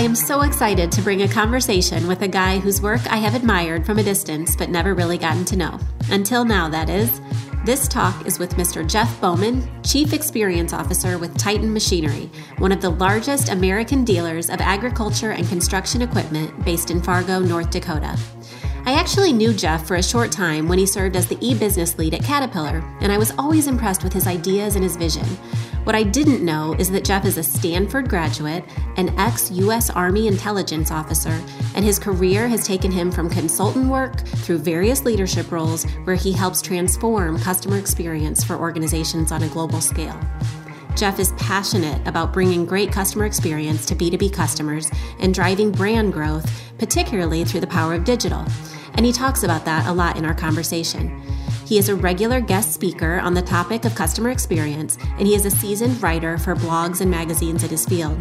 I am so excited to bring a conversation with a guy whose work I have admired from a distance but never really gotten to know. Until now, that is. This talk is with Mr. Jeff Bowman, Chief Experience Officer with Titan Machinery, one of the largest American dealers of agriculture and construction equipment based in Fargo, North Dakota. I actually knew Jeff for a short time when he served as the e business lead at Caterpillar, and I was always impressed with his ideas and his vision. What I didn't know is that Jeff is a Stanford graduate, an ex US Army intelligence officer, and his career has taken him from consultant work through various leadership roles where he helps transform customer experience for organizations on a global scale. Jeff is passionate about bringing great customer experience to B2B customers and driving brand growth, particularly through the power of digital. And he talks about that a lot in our conversation. He is a regular guest speaker on the topic of customer experience, and he is a seasoned writer for blogs and magazines in his field.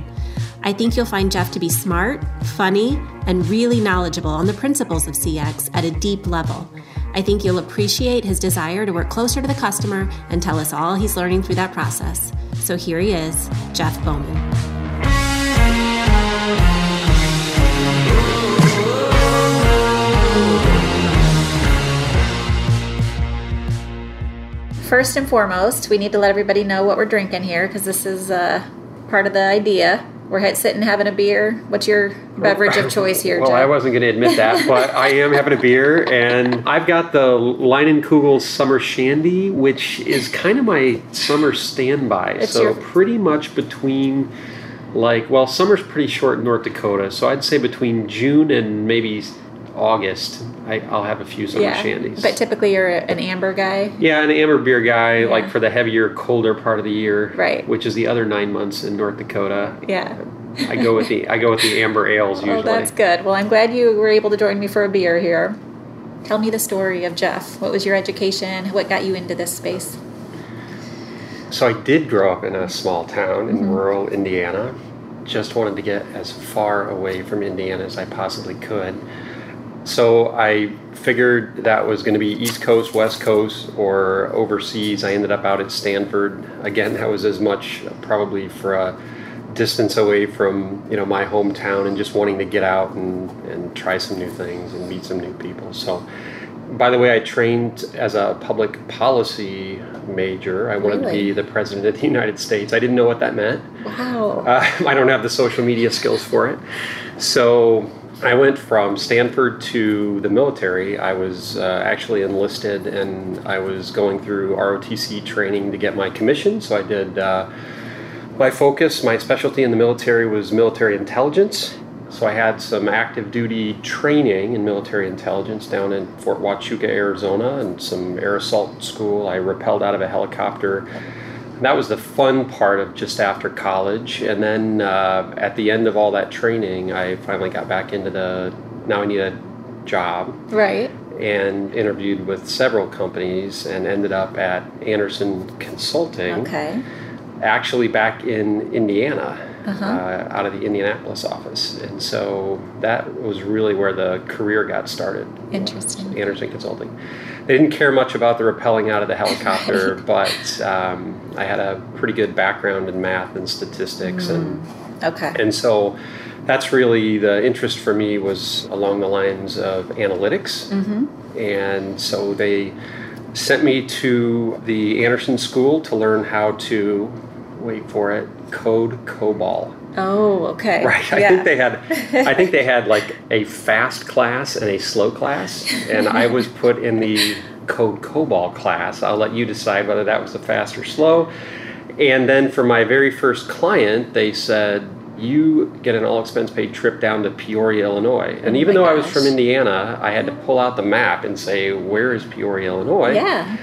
I think you'll find Jeff to be smart, funny, and really knowledgeable on the principles of CX at a deep level. I think you'll appreciate his desire to work closer to the customer and tell us all he's learning through that process. So here he is, Jeff Bowman. First and foremost, we need to let everybody know what we're drinking here because this is uh, part of the idea. We're sitting having a beer. What's your beverage of choice here, well? I wasn't going to admit that, but I am having a beer, and I've got the Leinenkugel Summer Shandy, which is kind of my summer standby. It's so your- pretty much between, like, well, summer's pretty short in North Dakota, so I'd say between June and maybe August, I, I'll have a few summer yeah, shandies. but typically you're an amber guy. yeah, an amber beer guy, Yeah. like for the heavier, colder part of the year, Right. Which is the other nine months in North Dakota. Yeah. I go with the I go with the amber ales usually. Oh, that's good. Well, I'm glad you were able to join me for a beer here. Tell me the story of Jeff. What was your education? What got you into this space? So I did grow up in a small town in Mm-hmm. rural Indiana. Just wanted to get as far away from Indiana as I possibly could. So I figured that was going to be East Coast, West Coast, or overseas. I ended up out at Stanford. Again, that was as much probably for a distance away from you know my hometown and just wanting to get out and, and try some new things and meet some new people. So by the way, I trained as a public policy major. I wanted to be the president of the United States. I didn't know what that meant. Wow. Uh, I don't have the social media skills for it. So I went from Stanford to the military. I was uh, actually enlisted and I was going through ROTC training to get my commission. So I did. Uh, my focus, my specialty in the military was military intelligence. So I had some active duty training in military intelligence down in Fort Huachuca, Arizona, and some air assault school. I rappelled out of a helicopter. That was the fun part of just after college. And then uh, at the end of all that training, I finally got back into the now I need a job right. and interviewed with several companies and ended up at Andersen Consulting Okay. actually back in Indiana, Uh-huh. uh, out of the Indianapolis office. And so that was really where the career got started. Interesting. Andersen Consulting. They didn't care much about the rappelling out of the helicopter, but um, I had a pretty good background in math and statistics, and Okay. and so that's really the interest for me was along the lines of analytics. Mm-hmm. And so they sent me to the Andersen School to learn how to, wait for it, code COBOL. Oh, okay. Right. I yeah. think they had I think they had like a fast class and a slow class. And I was put in the code COBOL class. I'll let you decide whether that was the fast or slow. And then for my very first client, they said, you get an all expense paid trip down to Peoria, Illinois. And Oh even though I was from Indiana, I had to pull out the map and say, where is Peoria, Illinois? Yeah.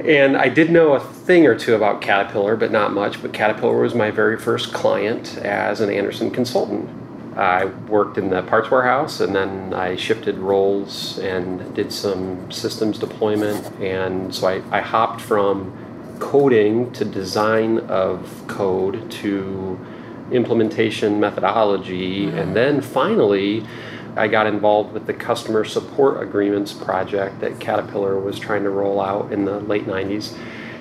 And I did know a thing or two about Caterpillar, but not much. But Caterpillar was my very first client as an Andersen consultant. I worked in the parts warehouse and then I shifted roles and did some systems deployment. And so I, I hopped from coding to design of code to implementation methodology. And then finally, I got involved with the customer support agreements project that Caterpillar was trying to roll out in the late 90s.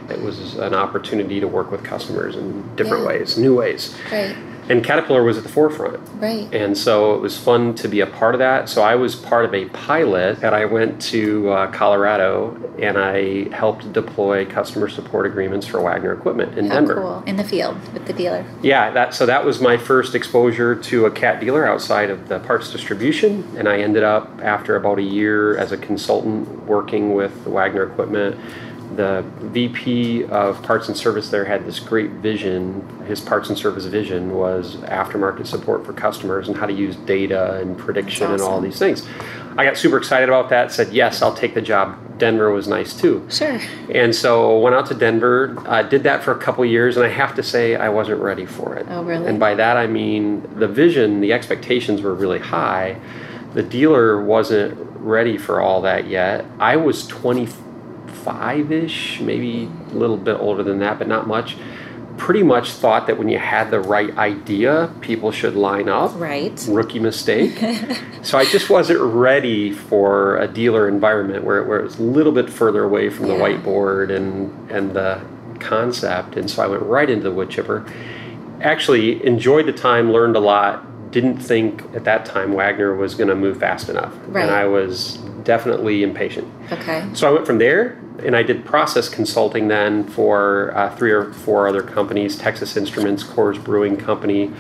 It was an opportunity to work with customers in different Yeah. ways, new ways. Right. And Caterpillar was at the forefront. Right. And so it was fun to be a part of that. So I was part of a pilot and I went to uh, Colorado and I helped deploy customer support agreements for Wagner equipment in How Denver. cool. In the field with the dealer. Yeah, that so that was my first exposure to a cat dealer outside of the parts distribution, and I ended up after about a year as a consultant working with Wagner Equipment. The VP of parts and service there had this great vision. His parts and service vision was aftermarket support for customers and how to use data and prediction That's and all these things. I got super excited about that. Said yes, I'll take the job. Denver was nice too. Sure. And so went out to Denver, uh, did that for a couple years, and I have to say I wasn't ready for it. Oh, really? And by that I mean the vision, the expectations were really high. The dealer wasn't ready for all that yet. I was 25 ish, maybe a little bit older than that, but not much. Pretty much thought that when you had the right idea, people should line up Right. rookie mistake. so I just wasn't ready for a dealer environment where, where it was a little bit further away from the whiteboard and and the concept. And so I went right into the wood chipper. Actually enjoyed the time, learned a lot. Didn't think at that time Wagner was going to move fast enough, Right. and I was definitely impatient. Okay. So I went from there and I did process consulting then for uh, three or four other companies Texas Instruments, Coors Brewing Company,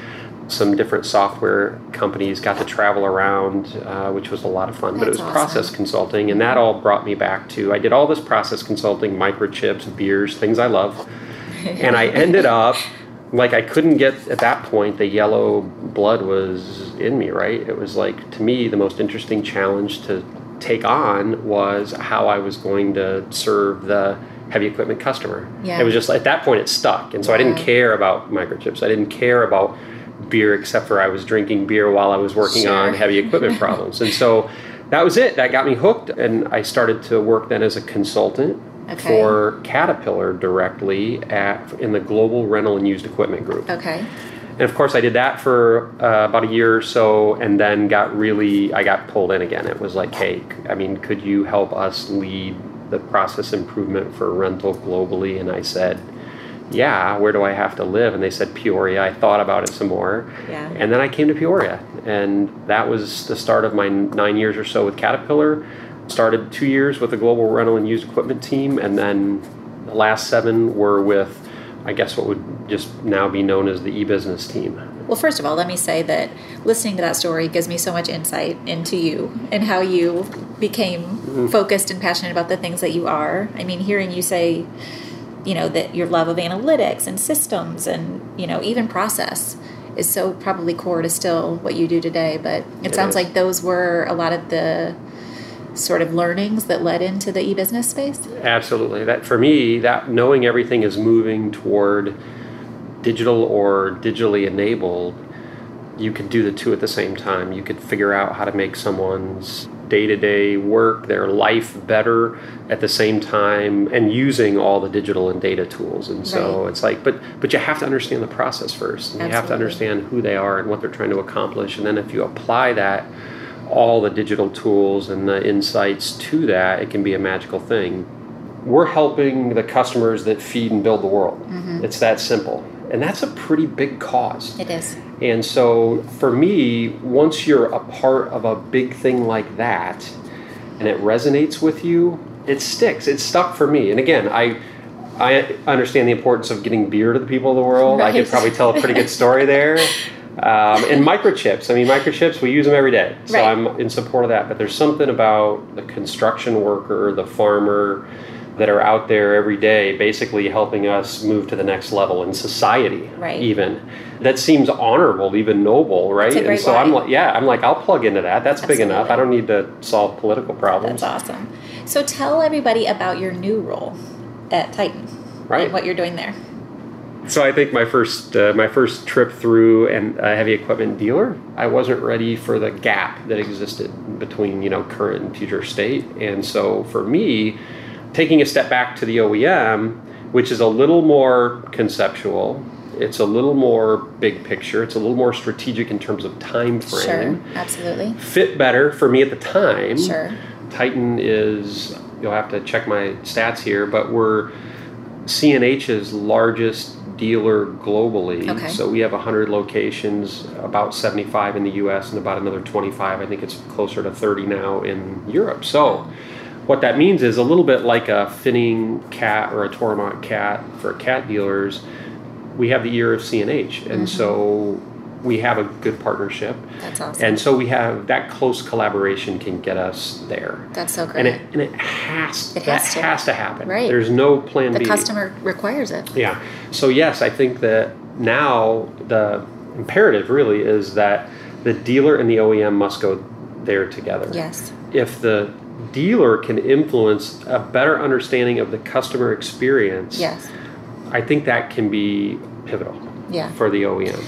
some different software companies. Got to travel around, uh, which was a lot of fun, but it was That's process consulting. And that all brought me back to I did all this process consulting, microchips, beers, things I love. and I ended up like I couldn't get at that point the yellow blood was in me, right? It was like to me the most interesting challenge to take on was how I was going to serve the heavy equipment customer. Yeah. It was just at that point it stuck. And so I didn't care about microchips. I didn't care about beer except for I was drinking beer while I was working on heavy equipment problems. And so that was it. That got me hooked and I started to work then as a consultant Okay. for Caterpillar directly at in the global rental and used equipment group. Okay. And of course, I did that for uh, about a year or so, and then got really, I got pulled in again. It was like, hey, I mean, could you help us lead the process improvement for rental globally? And I said, yeah. Where do I have to live? And they said Peoria. I thought about it some more, Yeah. and then I came to Peoria, and that was the start of my nine years or so with Caterpillar. Started two years with the global rental and used equipment team, and then the last seven were with, I guess, what would just now be known as the e-business team. Well, first of all, let me say that listening to that story gives me so much insight into you and how you became Mm-hmm. focused and passionate about the things that you are. I mean, hearing you say, you know, that your love of analytics and systems and, you know, even process is so probably core to still what you do today. But it, It sounds is. like those were a lot of the sort of learnings that led into the e-business space. Absolutely. That for me, that knowing everything is moving toward digital or digitally enabled, you could do the two at the same time. You could figure out how to make someone's day-to-day work, their life better at the same time and using all the digital and data tools. And so Right. it's like but but you have to understand the process first. And you have to understand who they are and what they're trying to accomplish and then if you apply that all the digital tools and the insights to that, it can be a magical thing. We're helping the customers that feed and build the world. Mm-hmm. It's that simple. And that's a pretty big cause. It is. And so for me, once you're a part of a big thing like that and it resonates with you, it sticks. It stuck for me. And again, I I understand the importance of getting beer to the people of the world. I could probably tell a pretty good story there. Um, and microchips. I mean, microchips, we use them every day. So Right. I'm in support of that. But there's something about the construction worker, the farmer, that are out there every day basically helping us move to the next level in society Right. even that seems honorable even noble right and so i'm like yeah i'm like i'll plug into that that's big enough i don't need to solve political problems That's awesome. So tell everybody about your new role at Titan Right. and what you're doing there. So i think my first uh, my first trip through and a heavy equipment dealer i wasn't ready for the gap that existed between you know current and future state and so for me taking a step back to the oem which is a little more conceptual it's a little more big picture it's a little more strategic in terms of time frame Sure, absolutely. fit better for me at the time Sure. Titan is, you'll have to check my stats here, but we're CNH's largest dealer globally. Okay. So we have 100 locations, about 75 in the US, and about another 25. I think it's closer to 30 now in Europe. So what that means is a little bit like a finning cat or a Toromont cat for cat dealers. We have the ear of CNH, and mm-hmm. so we have a good partnership. That's awesome. And so we have that close collaboration can get us there. That's so great. And it and it has It that has to. has to happen. Right. There's no plan the B. The customer requires it. Yeah. So yes, I think that now the imperative really is that the dealer and the OEM must go there together. Yes. If the dealer can influence a better understanding of the customer experience, Yes. I think that can be pivotal Yeah. for the OEM.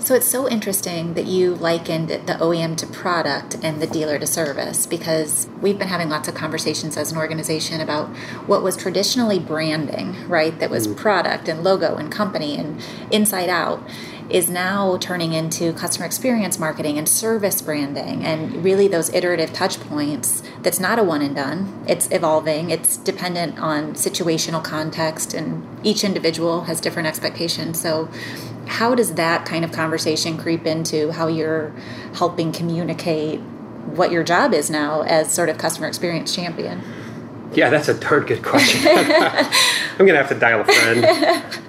So it's so interesting that you likened the OEM to product and the dealer to service because we've been having lots of conversations as an organization about what was traditionally branding, right? That was mm. product and logo and company and inside out is now turning into customer experience marketing and service branding and really those iterative touch points that's not a one and done. It's evolving. It's dependent on situational context and each individual has different expectations. So how does that kind of conversation creep into how you're helping communicate what your job is now as sort of customer experience champion Yeah, that's a darn good question. I'm gonna have to dial a friend.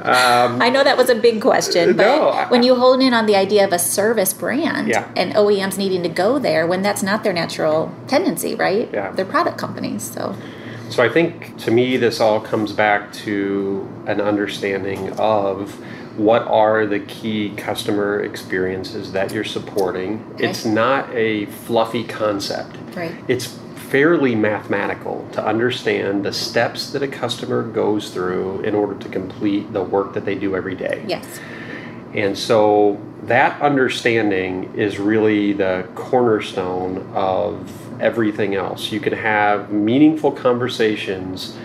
Um, I know that was a big question, but No, I- when you hone in on the idea of a service brand Yeah. and OEMs needing to go there when that's not their natural tendency, right? Yeah. They're product companies, so So I think to me, this all comes back to an understanding of what are the key customer experiences that you're supporting. Okay. It's not a fluffy concept. Right. It's fairly mathematical to understand the steps that a customer goes through in order to complete the work that they do every day. yes. And so that understanding is really the cornerstone of everything else. You can have meaningful conversations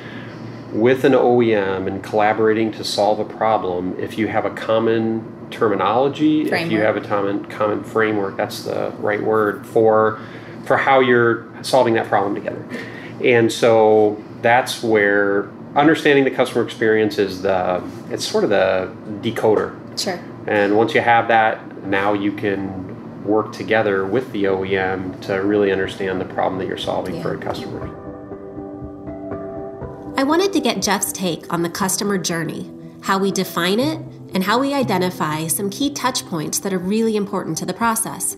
with an OEM and collaborating to solve a problem if you have a common terminology, if you have a common common framework, that's the right word for for how you're solving that problem together. And so that's where understanding the customer experience is the it's sort of the decoder Sure. and once you have that, now you can work together with the OEM to really understand the problem that you're solving for a customer. I wanted to get Jeff's take on the customer journey, how we define it, and how we identify some key touch points that are really important to the process.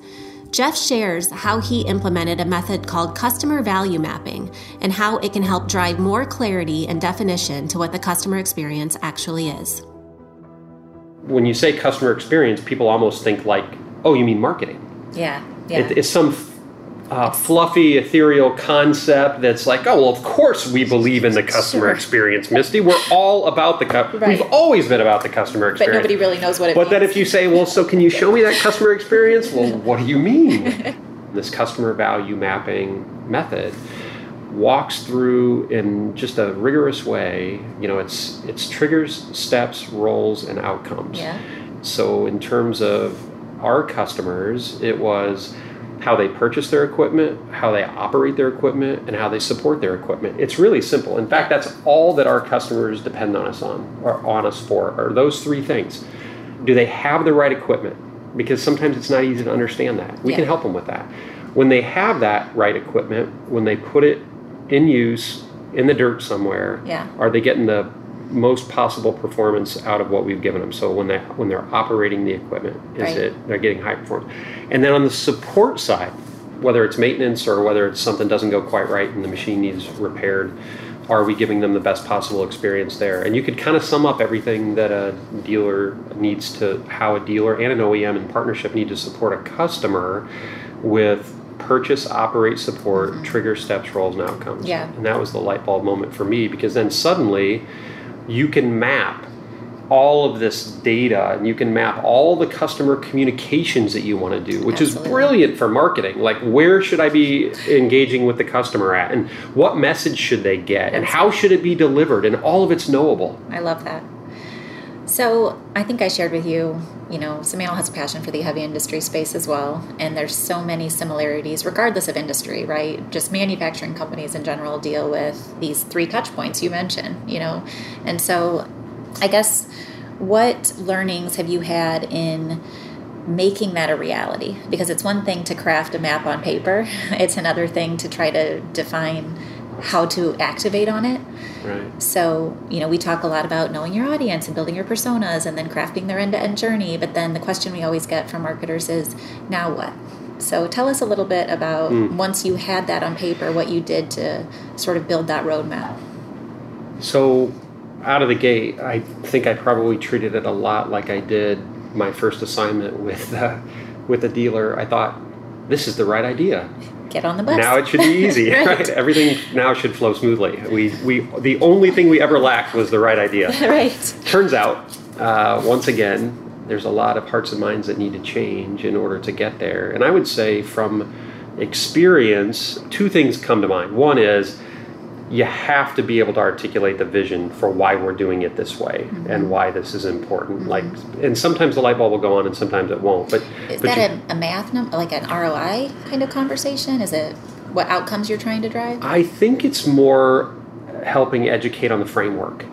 Jeff shares how he implemented a method called customer value mapping and how it can help drive more clarity and definition to what the customer experience actually is. When you say customer experience, people almost think like, oh, you mean marketing. Yeah. Yeah. It, it's some uh, fluffy, ethereal concept that's like, oh, well, of course we believe in the customer Sure. experience, Misty. We're all about the customer. Right. We've always been about the customer experience. but nobody really knows what it But means. then if you say, well, so can you show me that customer experience? Well, what do you mean? this customer value mapping method walks through in just a rigorous way. You know, it's it's triggers, steps, roles, and outcomes. Yeah. So in terms of our customers, it was how they purchase their equipment, how they operate their equipment, and how they support their equipment. It's really simple. In fact, that's all that our customers depend on us on or on us for are those three things. Do they have the right equipment? Because sometimes it's not easy to understand that. We Yeah. can help them with that. When they have that right equipment, when they put it in use in the dirt somewhere, Yeah. are they getting the most possible performance out of what we've given them? So when they when they're operating the equipment, is Right. it they're getting high performance? And then on the support side, whether it's maintenance or whether it's something doesn't go quite right and the machine needs repaired, are we giving them the best possible experience there? And you could kind of sum up everything that a dealer needs to, how a dealer and an OEM in partnership need to support a customer with purchase, operate, support, mm-hmm. trigger steps, roles, and outcomes. Yeah. And that was the light bulb moment for me because then suddenly you can map all of this data and you can map all the customer communications that you want to do, which Absolutely. is brilliant for marketing. Like, where should I be engaging with the customer at? And what message should they get? And how should it be delivered? And all of it's knowable. I love that. So I think I shared with you, you know, Samuel has a passion for the heavy industry space as well, and there's so many similarities, regardless of industry, right? Just manufacturing companies in general deal with these three touch points you mentioned, you know, and so I guess what learnings have you had in making that a reality? Because it's one thing to craft a map on paper, it's another thing to try to define how to activate on it. Right. So, you know, we talk a lot about knowing your audience and building your personas and then crafting their end to end journey. But then the question we always get from marketers is, now what? So tell us a little bit about Mm. once you had that on paper, what you did to sort of build that roadmap. So, out of the gate, I think I probably treated it a lot like I did my first assignment with uh, with a dealer. I thought this is the right idea. Get on the bus. Now it should be easy, Right. right. Everything now should flow smoothly. We we the only thing we ever lacked was the right idea. right. Turns out, uh, once again, there's a lot of hearts and minds that need to change in order to get there. And I would say, from experience, two things come to mind. One is you have to be able to articulate the vision for why we're doing it this way mm-hmm. and why this is important. Like, and sometimes the light bulb will go on, and sometimes it won't. But Is but that you- a, a math number, like an ROI kind of conversation? Is it what outcomes you're trying to drive? I think it's more helping educate on the framework.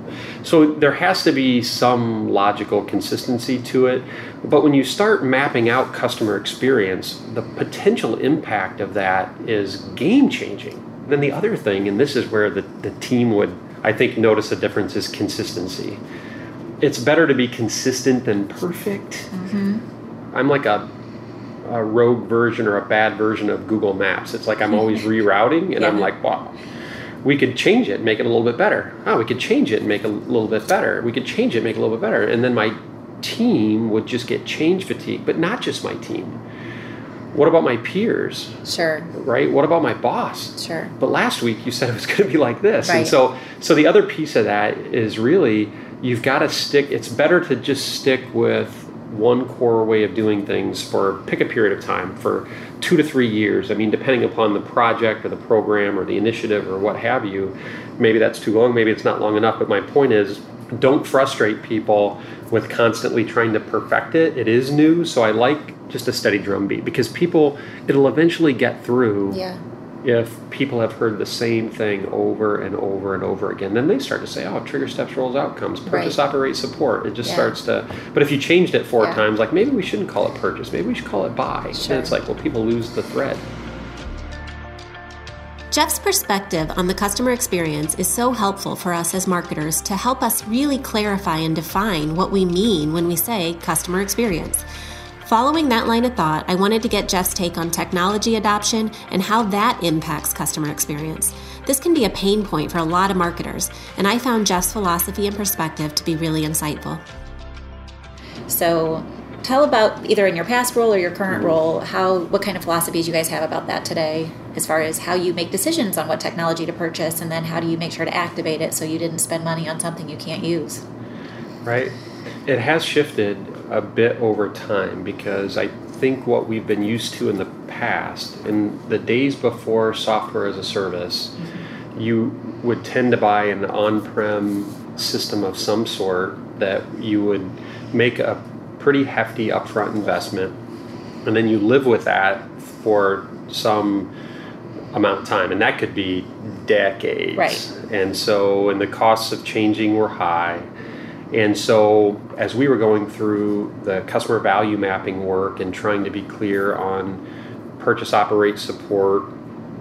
So there has to be some logical consistency to it. But when you start mapping out customer experience, the potential impact of that is game changing. Then the other thing, and this is where the, the team would, I think, notice a difference, is consistency. It's better to be consistent than perfect. Mm-hmm. I'm like a a rogue version or a bad version of Google Maps. It's like I'm always rerouting, and I'm like, wow, we could change it, make it a little bit better. Oh, we could change it and make it a little bit better. We could change it, make it a little bit better. And then my team would just get change fatigue, but not just my team. What about my peers, Sure, right? What about my boss? sure. But last week you said it was going to be like this, and so so the other piece of that is really you've got to stick. It's better to just stick with one core way of doing things for pick a period of time for two to three years. I mean, depending upon the project or the program or the initiative or what have you, maybe that's too long. Maybe it's not long enough. But my point is, don't frustrate people with constantly trying to perfect it. It is new, so I like just a steady drumbeat because people it'll eventually get through Yeah, if people have heard the same thing over and over and over again, then they start to say, "Oh, trigger steps roles outcomes, purchase Right. operate support." It just Yeah. starts to. But if you changed it four Yeah. times, like maybe we shouldn't call it purchase, maybe we should call it buy. Sure. Then it's like, well, people lose the thread. Jeff's perspective on the customer experience is so helpful for us as marketers to help us really clarify and define what we mean when we say customer experience. Following that line of thought, I wanted to get Jeff's take on technology adoption and how that impacts customer experience. This can be a pain point for a lot of marketers, and I found Jeff's philosophy and perspective to be really insightful. So tell about either in your past role or your current role how what kind of philosophies you guys have about that today as far as how you make decisions on what technology to purchase and then how do you make sure to activate it so you didn't spend money on something you can't use Right. It has shifted a bit over time because I think what we've been used to in the past, in the days before software as a service, mm-hmm. you would tend to buy an on prem system of some sort that you would make a pretty hefty upfront investment and then you live with that for some amount of time and that could be decades Right. and so and the costs of changing were high and so as we were going through the customer value mapping work and trying to be clear on purchase operate support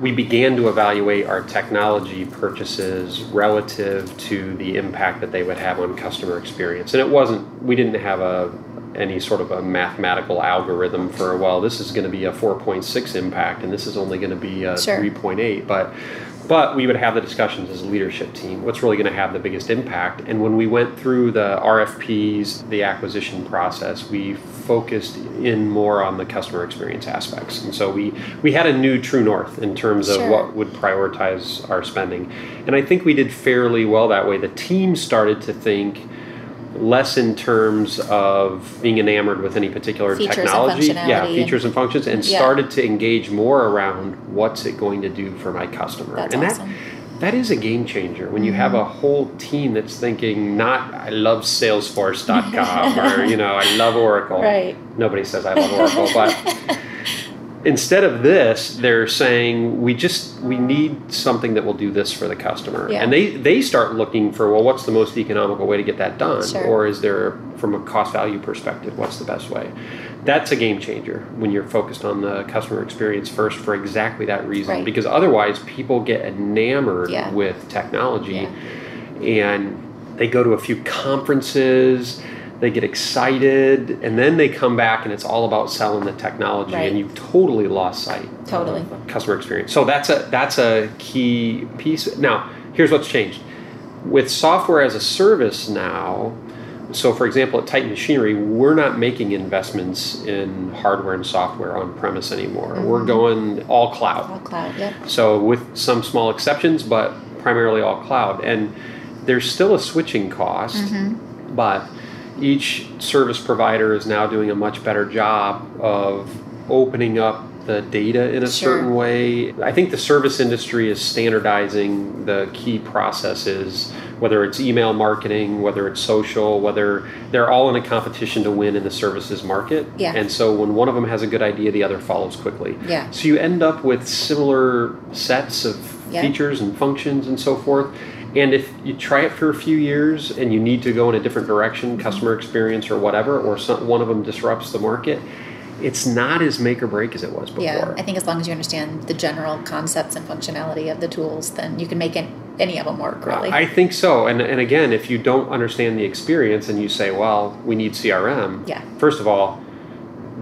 we began to evaluate our technology purchases relative to the impact that they would have on customer experience and it wasn't we didn't have a any sort of a mathematical algorithm for well this is going to be a 4.6 impact and this is only going to be a Sure. 3.8 but but we would have the discussions as a leadership team what's really going to have the biggest impact. And when we went through the rfps the acquisition process we focused in more on the customer experience aspects. And so we we had a new true north in terms of Sure. what would prioritize our spending. And i think we did fairly well that way. The team started to think less in terms of being enamored with any particular Features and technology yeah features and functions and Yeah. started to engage more around what's it going to do for my customer That's and awesome. that that is a game changer when you mm-hmm. have a whole team that's thinking not i love salesforce.com or you know i love oracle Right. nobody says i love oracle but instead of this, they're saying we just we need something that will do this for the customer, Yeah. and they they start looking for well, what's the most economical way to get that done, Sure. or is there from a cost value perspective, what's the best way? That's a game changer when you're focused on the customer experience first for exactly that reason, Right. because otherwise people get enamored Yeah. with technology, and they go to a few conferences. They get excited, and then they come back, and it's all about selling the technology, Right. and you've totally lost sight Totally. of customer experience. So that's a that's a key piece. Now, here's what's changed with software as a service now. So, for example, at Titan Machinery, we're not making investments in hardware and software on premise anymore. We're mm-hmm. going all cloud. All cloud. Yep. So with some small exceptions, but primarily all cloud. And there's still a switching cost, mm-hmm. but each service provider is now doing a much better job of opening up the data in a Sure. certain way. I think the service industry is standardizing the key processes, whether it's email marketing, whether it's social, whether they're all in a competition to win in the services market. Yeah. And so when one of them has a good idea, the other follows quickly. Yeah. So you end up with similar sets of Yeah. features and functions and so forth. And if you try it for a few years and you need to go in a different direction, customer experience or whatever, or some, one of them disrupts the market, it's not as make or break as it was before. Yeah. I think as long as you understand the general concepts and functionality of the tools, then you can make an, any of them work. Uh, really. I think so. And, and again, if you don't understand the experience and you say, well, we need CRM, Yeah. first of all,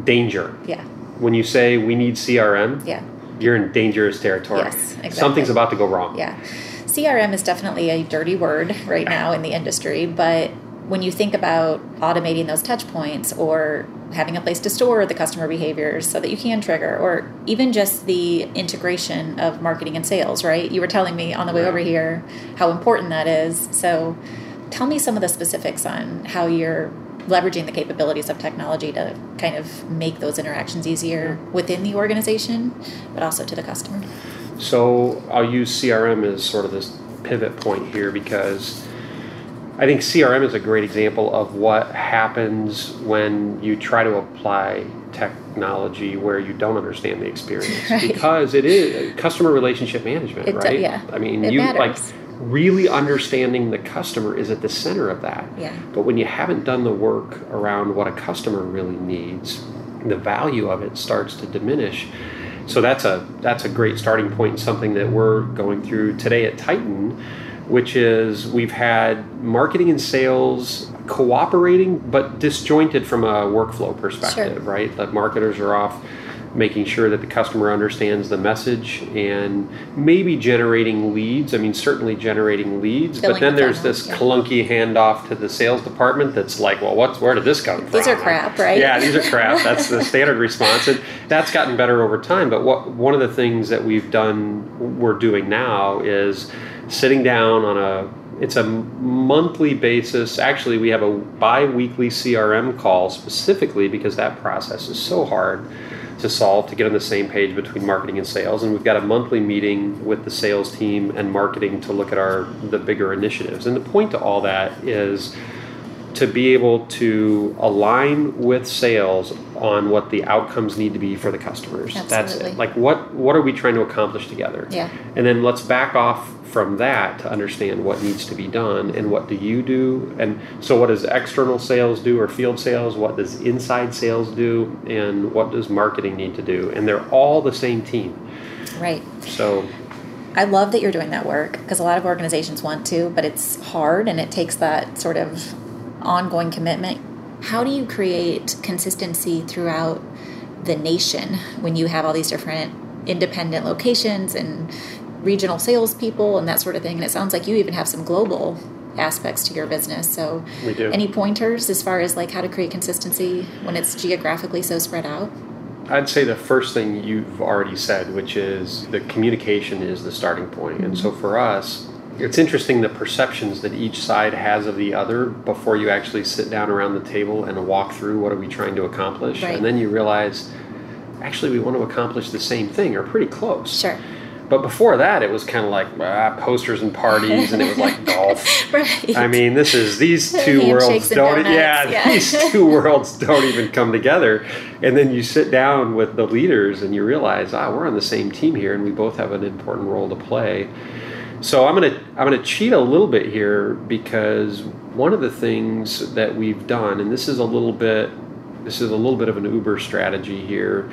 danger. yeah. When you say we need CRM, Yeah. you're in dangerous territory. Yes, exactly. Something's about to go wrong. Yeah. CRM is definitely a dirty word right now in the industry, but when you think about automating those touch points or having a place to store the customer behaviors so that you can trigger, or even just the integration of marketing and sales, right? You were telling me on the way over here how important that is. So tell me some of the specifics on how you're leveraging the capabilities of technology to kind of make those interactions easier within the organization, but also to the customer. So I'll use CRM as sort of this pivot point here because I think CRM is a great example of what happens when you try to apply technology where you don't understand the experience Right. because it is customer relationship management, It do- right? yeah. I mean, It you like really understanding the customer is at the center of that. Yeah. But when you haven't done the work around what a customer really needs, the value of it starts to diminish. So that's a that's a great starting point and something that we're going through today at Titan, which is we've had marketing and sales cooperating but disjointed from a workflow perspective, right? The marketers are off making sure that the customer understands the message and maybe generating leads. I mean, certainly generating leads, but then the there's funnel, this yeah. clunky handoff to the sales department that's like, well, what's where did this come from? These are crap, right? Yeah, these are crap. That's the standard response, and that's gotten better over time. But what one of the things that we've done, we're doing now, is sitting down on a it's a monthly basis. Actually, we have a bi-weekly CRM call specifically because that process is so hard to solve to get on the same page between marketing and sales and we've got a monthly meeting with the sales team and marketing to look at our the bigger initiatives and the point to all that is to be able to align with sales on what the outcomes need to be for the customers. That's Absolutely. it. Like what what are we trying to accomplish together? Yeah. And then let's back off from that to understand what needs to be done and what do you do? And so what does external sales do or field sales? What does inside sales do? And what does marketing need to do? And they're all the same team. Right. so I love that you're doing that work because a lot of organizations want to, but it's hard and it takes that sort of ongoing commitment. How do you create consistency throughout the nation when you have all these different independent locations and regional salespeople and that sort of thing? And it sounds like you even have some global aspects to your business. So, We do. any pointers as far as like how to create consistency when it's geographically so spread out? I'd say the first thing you've already said, which is the communication is the starting point. And so for us, it's interesting the perceptions that each side has of the other before you actually sit down around the table and walk through what are we trying to accomplish. Right. And then you realize actually we want to accomplish the same thing or pretty close. Sure. But before that, it was kind of like ah, posters and parties, and it was like golf. right. I mean, this is these two worlds don't. Yeah, yeah. these two worlds don't even come together. And then you sit down with the leaders, and you realize, ah, we're on the same team here, and we both have an important role to play. So I'm gonna I'm gonna cheat a little bit here because one of the things that we've done, and this is a little bit this is a little bit of an Uber strategy here,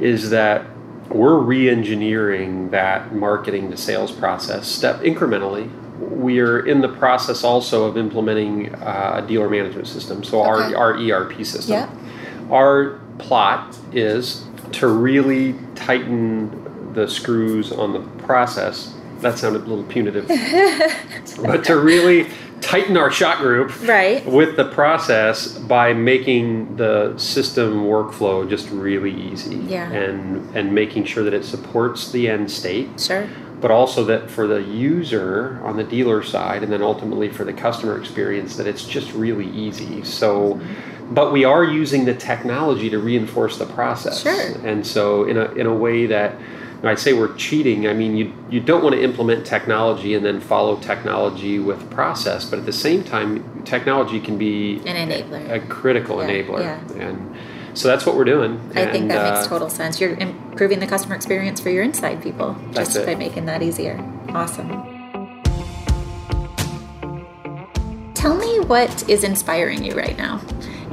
is that we're re-engineering that marketing to sales process step incrementally. We are in the process also of implementing uh, a dealer management system, so Okay. our, our ERP system. Yep. Our plot is to really tighten the screws on the process. That sounded a little punitive. but to really tighten our shot group Right. with the process by making the system workflow just really easy Yeah. and and making sure that it supports the end state Sure. but also that for the user on the dealer side and then ultimately for the customer experience that it's just really easy so but we are using the technology to reinforce the process Sure. and so in a, in a way that when I say we're cheating, I mean you you don't want to implement technology and then follow technology with process, but at the same time, technology can be An enabler. a critical Yeah, enabler, yeah. and so that's what we're doing. I think And, that makes uh, total sense. You're improving the customer experience for your inside people just by making that easier. Awesome. Tell me what is inspiring you right now,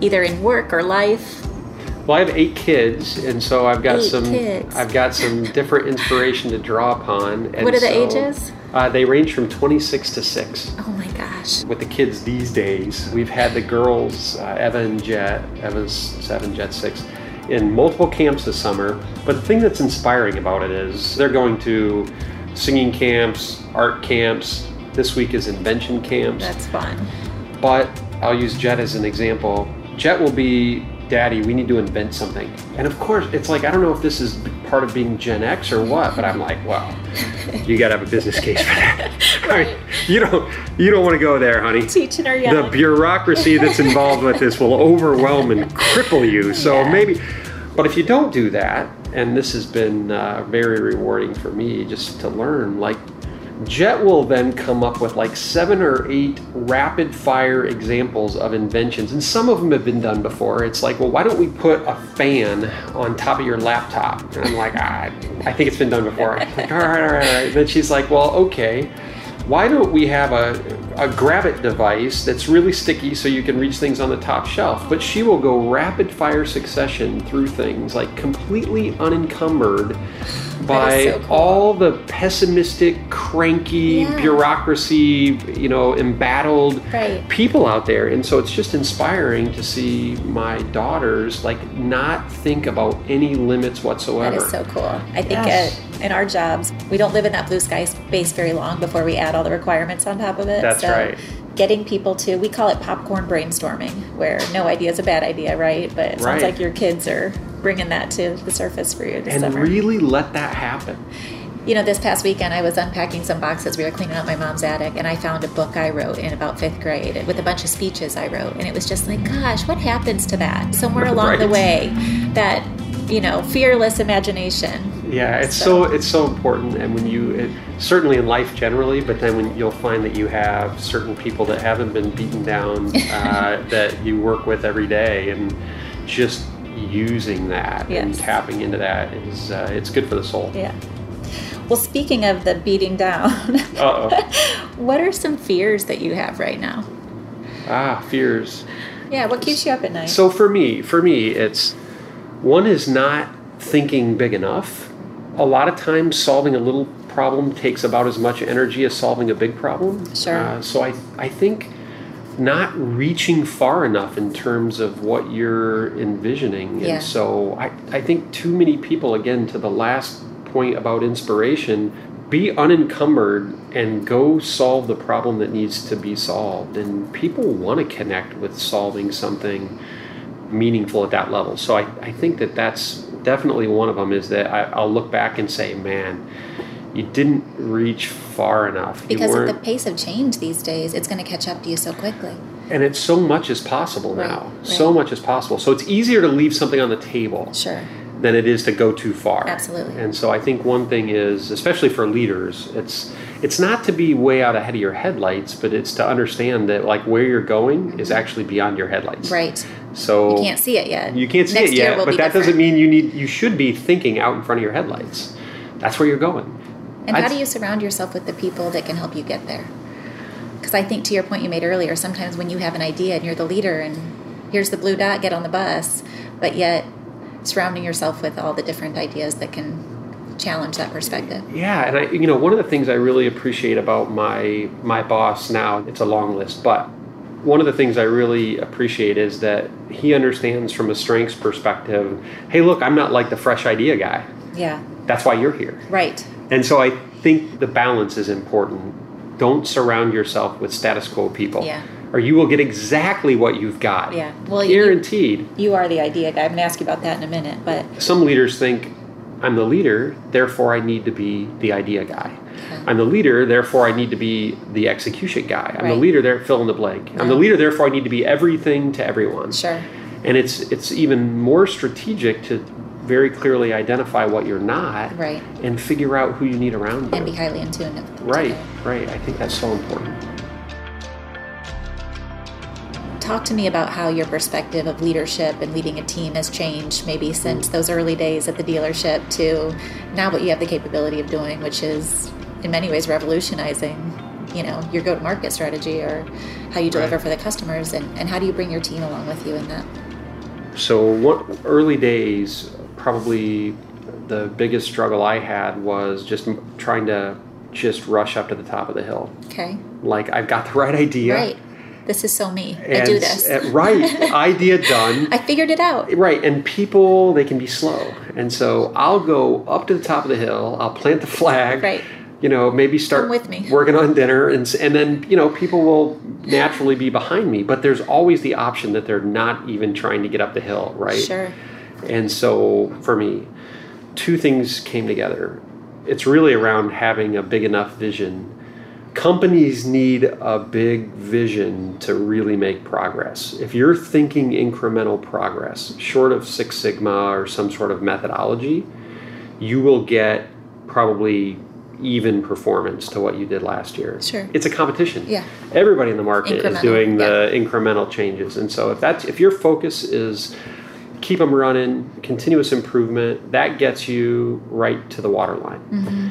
either in work or life. Well, I have eight kids, and so I've got Eight some. kids. I've got some different inspiration to draw upon. And What are the so, ages? Uh, they range from 26 to six. Oh my gosh. With the kids these days, we've had the girls, uh, Eva and Jet, Eva's seven, Jet six, in multiple camps this summer. But the thing that's inspiring about it is they're going to singing camps, art camps. This week is invention camps. That's fun. But I'll use Jet as an example. Jet will be, Daddy, we need to invent something. And of course, it's like, I don't know if this is part of being Gen X or what, but I'm like, well, you got to have a business case for that. I mean, you don't, you don't want to go there, honey. Teaching her The bureaucracy that's involved with this will overwhelm and cripple you. So Yeah. maybe, but if you don't do that, and this has been uh, very rewarding for me just to learn, like Jet will then come up with like seven or eight rapid fire examples of inventions, and some of them have been done before. It's like, well, why don't we put a fan on top of your laptop? And I'm like, ah, I think it's been done before. I'm like, all right, all right, all right. Then she's like, well, okay. Why don't we have a, a grab it device that's really sticky so you can reach things on the top shelf? But she will go rapid fire succession through things like completely unencumbered by so cool. all the pessimistic, cranky Yeah. bureaucracy, you know, embattled Right. people out there. And so it's just inspiring to see my daughters like not think about any limits That whatsoever. is so cool. I think Yes. uh, in our jobs, we don't live in that blue sky space very long before we add all the requirements on top of it. That's so right. Getting people to, we call it popcorn brainstorming, where no idea is a bad idea, right? But it sounds Right. like your kids are bringing that to the surface for you this and summer. really let that happen. You know, this past weekend I was unpacking some boxes. We were cleaning out my mom's attic, and I found a book I wrote in about fifth grade with a bunch of speeches I wrote. And it was just like, gosh, what happens to that? Somewhere along the way, that, you know, fearless imagination. Yeah, it's So- so, it's so important, and when you it, certainly in life generally, but then when you'll find that you have certain people that haven't been beaten down uh, that you work with every day, and just using that and tapping into that is uh, it's good for the soul. Yeah. Well, speaking of the beating down, what are some fears that you have right now? ah, fears. Yeah, what keeps you up at night? So for me, for me, it's one is not thinking big enough. A lot of times, solving a little problem takes about as much energy as solving a big problem. Sure. Uh, so I, I think not reaching far enough in terms of what you're envisioning. Yeah. And so I, I think too many people, again, to the last point about inspiration, be unencumbered and go solve the problem that needs to be solved. And people want to connect with solving something meaningful at that level. So I, I think that that's definitely one of them is that I, I'll look back and say, man, you didn't reach far enough. Because of the pace of change these days, it's going to catch up to you so quickly. and it's so much as possible Right, now. right. So much as possible. So it's easier to leave something on the table Sure. than it is to go too far. Absolutely. And so I think one thing is, especially for leaders, it's it's not to be way out ahead of your headlights, but it's to understand that like where you're going is mm-hmm. actually beyond your headlights. Right. So You can't see it yet. you can't see Next it yet, but that doesn't mean you need you should be thinking out in front of your headlights. That's where you're going. And how I'd- do you surround yourself with the people that can help you get there? Because I think to your point you made earlier, sometimes when you have an idea and you're the leader and here's the blue dot, get on the bus, but yet surrounding yourself with all the different ideas that can challenge that perspective. Yeah, and I, you know, one of the things I really appreciate about my my boss now, it's a long list, but one of the things I really appreciate is that he understands from a strengths perspective. Hey, look, I'm not like the fresh idea guy. Yeah. That's why you're here. Right. And so I think the balance is important. Don't surround yourself with status quo people, Yeah. or you will get exactly what you've got. Yeah. Well, you- guaranteed. You are the idea guy. I'm going to ask you about that in a minute, but some leaders think I'm the leader, therefore I need to be the idea guy. I'm the leader, therefore I need to be the execution guy. I'm the leader, there fill in the blank. I'm the leader, therefore I need to be everything to everyone. sure. And it's it's even more strategic to very clearly identify what you're not Right. and figure out who you need around you. And be highly in tune. with right, right. I think that's so important. Talk to me about how your perspective of leadership and leading a team has changed, maybe since those early days at the dealership to now what you have the capability of doing, which is in many ways revolutionizing, you know, your go-to-market strategy or how you deliver Right. for the customers, and, and how do you bring your team along with you in that? So what early days, probably the biggest struggle I had was just trying to just rush up to the top of the hill. Okay, Like I've got the right idea. right. This is so me. I do this. uh, right. idea done. I figured it out. Right, and people they can be slow, and so I'll go up to the top of the hill. I'll plant the flag. Right. You know, maybe start Come with me. working on dinner, and and then you know people will naturally be behind me. But there's always the option that they're not even trying to get up the hill, right? Sure. And so for me, two things came together. It's really around having a big enough vision. Companies need a big vision to really make progress. If you're thinking incremental progress, short of Six Sigma or some sort of methodology, you will get probably even performance to what you did last year. Sure. It's a competition. Yeah. Everybody in the market is doing the incremental changes. And so if that's if your focus is keep them running, continuous improvement, that gets you right to the waterline. Mm-hmm.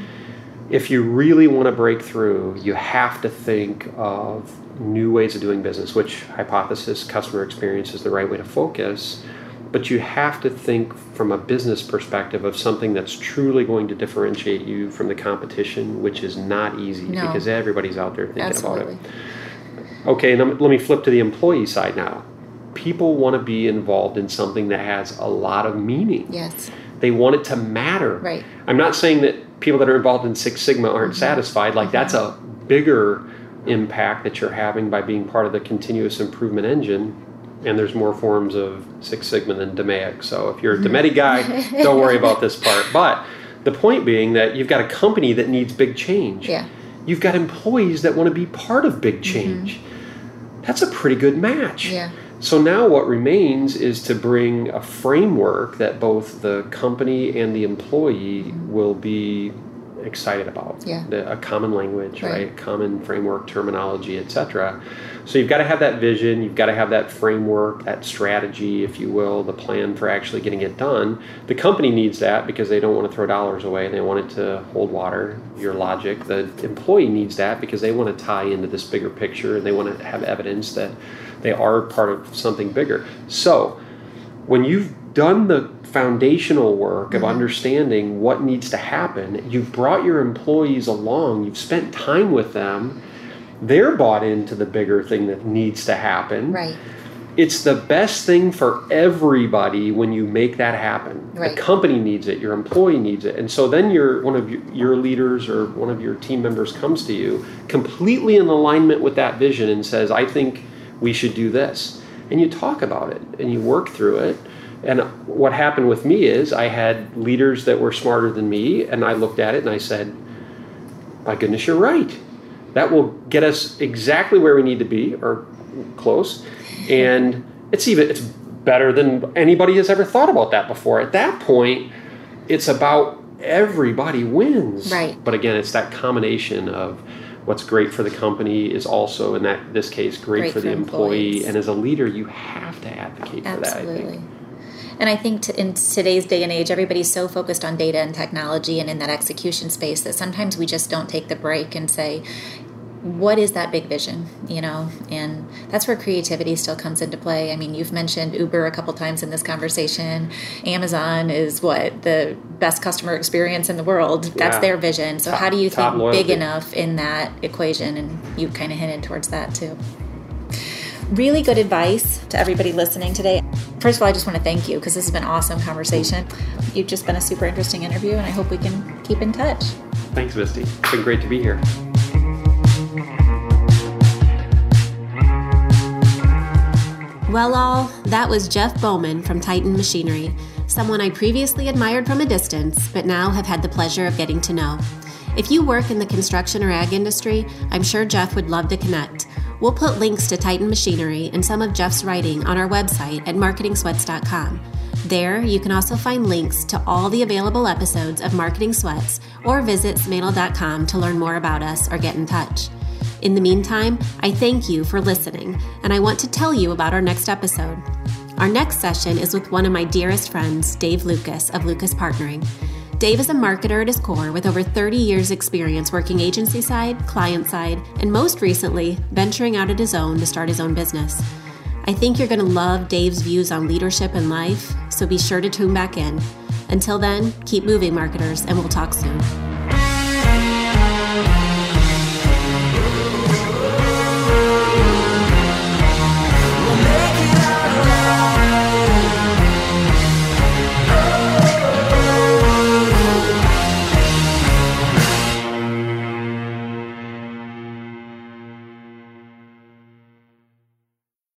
If you really want to break through, you have to think of new ways of doing business, which hypothesis customer experience is the right way to focus. But you have to think from a business perspective of something that's truly going to differentiate you from the competition, which is not easy No. because everybody's out there thinking Absolutely. about it. Okay, and let me flip to the employee side now. People want to be involved in something that has a lot of meaning. Yes. They want it to matter. Right. I'm not saying that people that are involved in Six Sigma aren't satisfied. Like that's a bigger impact that you're having by being part of the continuous improvement engine. And there's more forms of Six Sigma than DMAIC. So if you're a mm-hmm. DMAIC guy, don't worry about this part. But the point being that you've got a company that needs big change. Yeah. You've got employees that want to be part of big mm-hmm. change. That's a pretty good match. Yeah. So now what remains is to bring a framework that both the company and the employee will be excited about. Yeah. A common language, Right. right? Common framework, terminology, etc. So you've got to have that vision, you've got to have that framework, that strategy, if you will, the plan for actually getting it done. The company needs that because they don't want to throw dollars away, they want it to hold water, your logic. The employee needs that because they want to tie into this bigger picture and they want to have evidence that they are part of something bigger. So, when you've done the foundational work of mm-hmm. understanding what needs to happen, you've brought your employees along, you've spent time with them, they're bought into the bigger thing that needs to happen. Right. It's the best thing for everybody when you make that happen. Right. The company needs it, your employee needs it. And so then your one of your, your leaders or one of your team members comes to you completely in alignment with that vision and says, "I think we should do this." And you talk about it and you work through it. And what happened with me is I had leaders that were smarter than me and I looked at it and I said, "My goodness, you're right." That will get us exactly where we need to be or close. And it's even it's better than anybody has ever thought about that before. At that point, it's about everybody wins. Right. But again, it's that combination of what's great for the company is also in that this case great, Great for the for employee employees. and as a leader you have to advocate for that I Absolutely. think. And I think t- in today's day and age, everybody's so focused on data and technology and in that execution space that sometimes we just don't take the break and say, what is that big vision you know and that's where creativity still comes into play i mean you've mentioned uber a couple times in this conversation amazon is what the best customer experience in the world that's Yeah. their vision so Top- how do you think loyalty. big enough in that equation and you kind of hinted towards that too really good advice to everybody listening today. First of all, I just want to thank you because this has been an awesome conversation. You've just been a super interesting interview, and I hope we can keep in touch. Thanks, Misty. It's been great to be here. Well, all, that was Jeff Bowman from Titan Machinery, someone I previously admired from a distance, but now have had the pleasure of getting to know. If you work in the construction or ag industry, I'm sure Jeff would love to connect. We'll put links to Titan Machinery and some of Jeff's writing on our website at marketingsweats.com. There, you can also find links to all the available episodes of Marketing Sweats or visit smanel.com to learn more about us or get in touch. In the meantime, I thank you for listening, and I want to tell you about our next episode. Our next session is with one of my dearest friends, Dave Lucas of Lucas Partnering. Dave is a marketer at his core with over 30 years' experience working agency side, client side, and most recently, venturing out at his own to start his own business. I think you're going to love Dave's views on leadership and life, so be sure to tune back in. Until then, keep moving, marketers, and we'll talk soon.